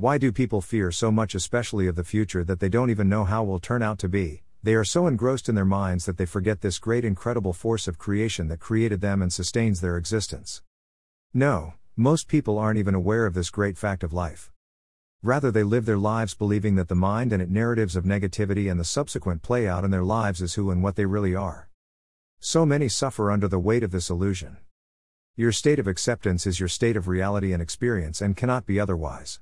Why do people fear so much, especially of the future, that they don't even know how will turn out to be? They are so engrossed in their minds that they forget this great, incredible force of creation that created them and sustains their existence. No, most people aren't even aware of this great fact of life. Rather, they live their lives believing that the mind and its narratives of negativity and the subsequent play out in their lives is who and what they really are. So many suffer under the weight of this illusion. Your state of acceptance is your state of reality and experience and cannot be otherwise.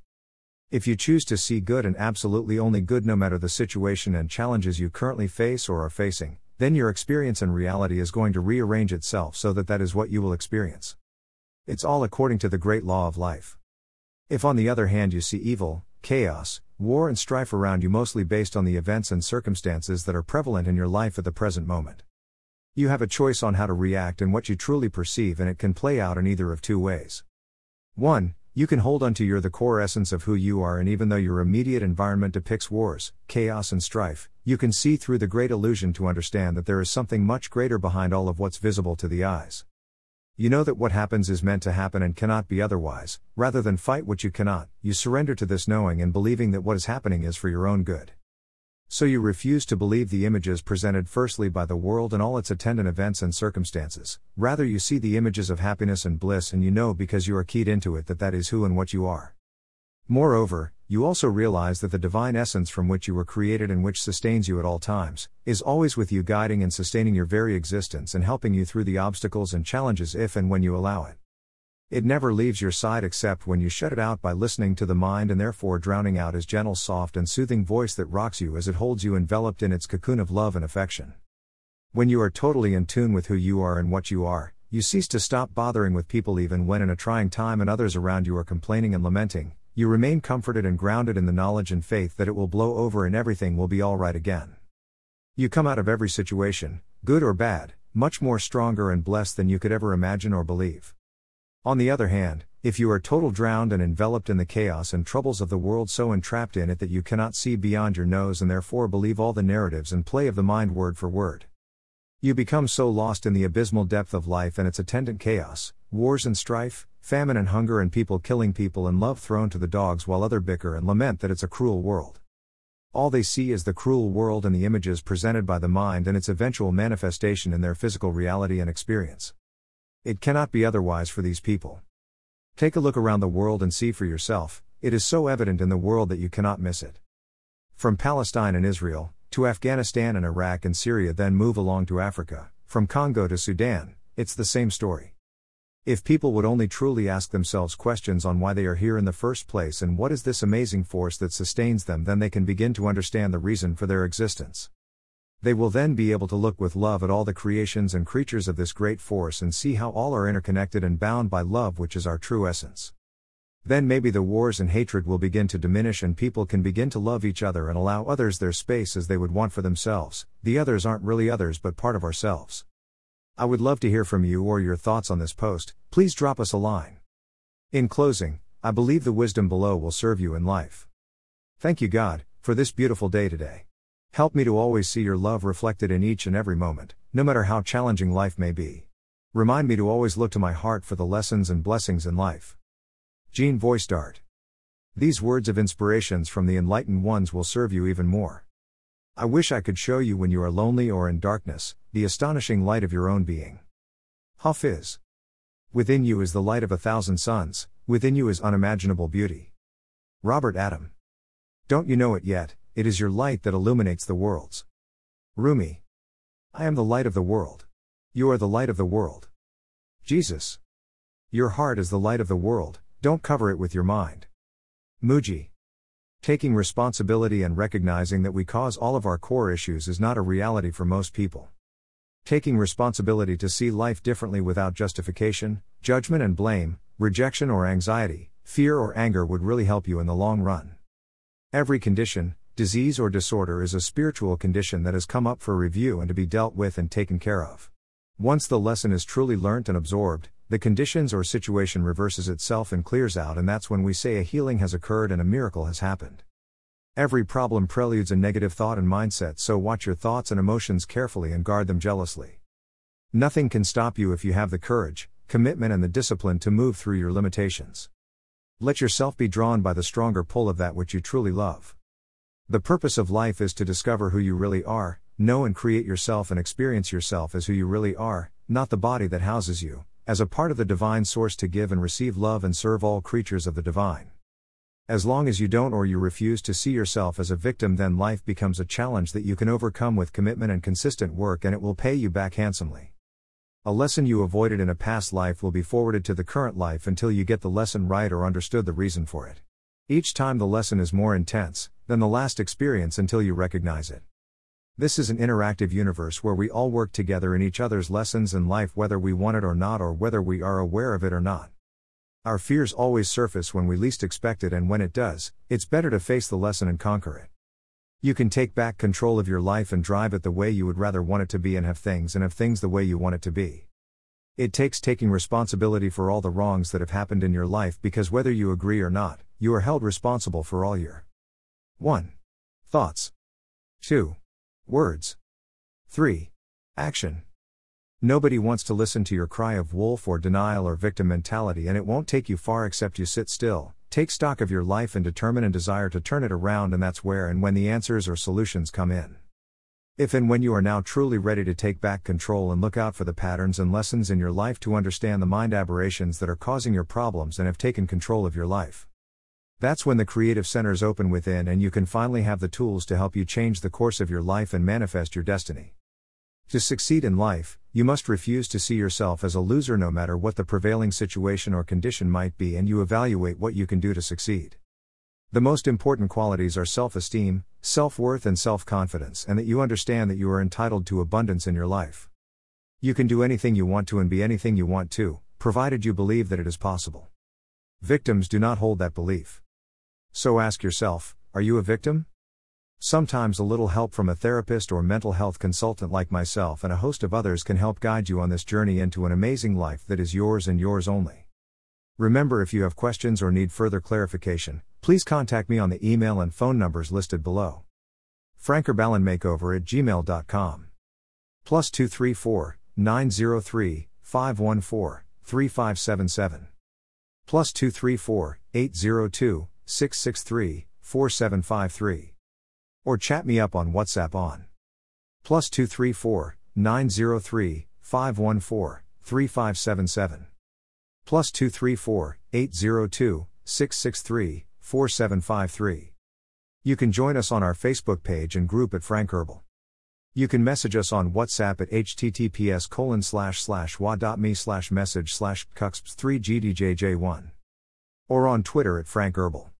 If you choose to see good and absolutely only good no matter the situation and challenges you currently face or are facing, then your experience and reality is going to rearrange itself so that that is what you will experience. It's all according to the great law of life. If on the other hand you see evil, chaos, war, and strife around you mostly based on the events and circumstances that are prevalent in your life at the present moment, you have a choice on how to react and what you truly perceive, and it can play out in either of two ways. 1. You can hold unto your the core essence of who you are, and even though your immediate environment depicts wars, chaos, and strife, you can see through the great illusion to understand that there is something much greater behind all of what's visible to the eyes. You know that what happens is meant to happen and cannot be otherwise, rather than fight what you cannot, you surrender to this knowing and believing that what is happening is for your own good. So you refuse to believe the images presented firstly by the world and all its attendant events and circumstances, rather, you see the images of happiness and bliss, and you know because you are keyed into it that that is who and what you are. Moreover, you also realize that the divine essence from which you were created and which sustains you at all times, is always with you, guiding and sustaining your very existence and helping you through the obstacles and challenges if and when you allow it. It never leaves your side except when you shut it out by listening to the mind and therefore drowning out his gentle, soft, and soothing voice that rocks you as it holds you enveloped in its cocoon of love and affection. When you are totally in tune with who you are and what you are, you cease to stop bothering with people even when in a trying time and others around you are complaining and lamenting, you remain comforted and grounded in the knowledge and faith that it will blow over and everything will be all right again. You come out of every situation, good or bad, much more stronger and blessed than you could ever imagine or believe. On the other hand, if you are total drowned and enveloped in the chaos and troubles of the world so entrapped in it that you cannot see beyond your nose and therefore believe all the narratives and play of the mind word for word. You become so lost in the abysmal depth of life and its attendant chaos, wars and strife, famine and hunger and people killing people and love thrown to the dogs while other bicker and lament that it's a cruel world. All they see is the cruel world and the images presented by the mind and its eventual manifestation in their physical reality and experience. It cannot be otherwise for these people. Take a look around the world and see for yourself, it is so evident in the world that you cannot miss it. From Palestine and Israel, to Afghanistan and Iraq and Syria, then move along to Africa, from Congo to Sudan, it's the same story. If people would only truly ask themselves questions on why they are here in the first place and what is this amazing force that sustains them, then they can begin to understand the reason for their existence. They will then be able to look with love at all the creations and creatures of this great force and see how all are interconnected and bound by love, which is our true essence. Then maybe the wars and hatred will begin to diminish and people can begin to love each other and allow others their space as they would want for themselves. The others aren't really others but part of ourselves. I would love to hear from you or your thoughts on this post, please drop us a line. In closing, I believe the wisdom below will serve you in life. Thank you, God, for this beautiful day today. Help me to always see your love reflected in each and every moment, no matter how challenging life may be. Remind me to always look to my heart for the lessons and blessings in life. Jean Voice Dart. These words of inspirations from the enlightened ones will serve you even more. I wish I could show you when you are lonely or in darkness, the astonishing light of your own being. Hafiz. Within you is the light of a thousand suns, within you is unimaginable beauty. Robert Adam. Don't you know it yet, it is your light that illuminates the worlds. Rumi. I am the light of the world. You are the light of the world. Jesus. Your heart is the light of the world, don't cover it with your mind. Mooji. Taking responsibility and recognizing that we cause all of our core issues is not a reality for most people. Taking responsibility to see life differently without justification, judgment and blame, rejection or anxiety, fear or anger would really help you in the long run. Every condition, disease or disorder is a spiritual condition that has come up for review and to be dealt with and taken care of. Once the lesson is truly learnt and absorbed, the conditions or situation reverses itself and clears out, and that's when we say a healing has occurred and a miracle has happened. Every problem preludes a negative thought and mindset, so watch your thoughts and emotions carefully and guard them jealously. Nothing can stop you if you have the courage, commitment, and the discipline to move through your limitations. Let yourself be drawn by the stronger pull of that which you truly love. The purpose of life is to discover who you really are, know and create yourself and experience yourself as who you really are, not the body that houses you, as a part of the divine source to give and receive love and serve all creatures of the divine. As long as you don't or you refuse to see yourself as a victim, then life becomes a challenge that you can overcome with commitment and consistent work, and it will pay you back handsomely. A lesson you avoided in a past life will be forwarded to the current life until you get the lesson right or understood the reason for it. Each time the lesson is more intense than the last experience until you recognize it. This is an interactive universe where we all work together in each other's lessons in life, whether we want it or not, or whether we are aware of it or not. Our fears always surface when we least expect it, and when it does, it's better to face the lesson and conquer it. You can take back control of your life and drive it the way you would rather want it to be and have things and have things the way you want it to be. It takes taking responsibility for all the wrongs that have happened in your life because whether you agree or not, you are held responsible for all your 1. Thoughts. 2. Words. 3. Action. Nobody wants to listen to your cry of wolf or denial or victim mentality, and it won't take you far except you sit still, Take stock of your life and determine and desire to turn it around, and that's where and when the answers or solutions come in. If and when you are now truly ready to take back control and look out for the patterns and lessons in your life to understand the mind aberrations that are causing your problems and have taken control of your life. That's when the creative centers open within and you can finally have the tools to help you change the course of your life and manifest your destiny. To succeed in life, you must refuse to see yourself as a loser no matter what the prevailing situation or condition might be, and you evaluate what you can do to succeed. The most important qualities are self esteem, self worth, and self confidence, and that you understand that you are entitled to abundance in your life. You can do anything you want to and be anything you want to, provided you believe that it is possible. Victims do not hold that belief. So ask yourself are you a victim? Sometimes a little help from a therapist or mental health consultant like myself and a host of others can help guide you on this journey into an amazing life that is yours and yours only. Remember, if you have questions or need further clarification, please contact me on the email and phone numbers listed below. frankerballenmakeover at gmail.com. Plus 234 903 514 3577. Plus 234 802 663 4753 or chat me up on WhatsApp on plus 234 903 514 3577 plus 234 802 663 4753. You can join us on our Facebook page and group at Frank Herbal. You can message us on WhatsApp at https colon slash slash wa.me slash message slash cuxps3gdjj1. Or on Twitter at Frank Herbal.